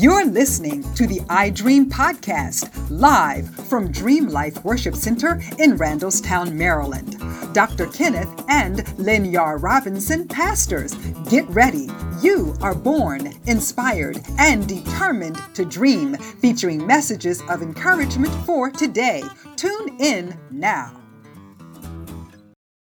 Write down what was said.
You're listening to the iDream podcast, live from DreamLife Worship Center in Randallstown, Maryland. Dr. Kenneth and Lenyar Robinson, pastors, get ready. You are born, inspired, and determined to dream, featuring messages of encouragement for today. Tune in now.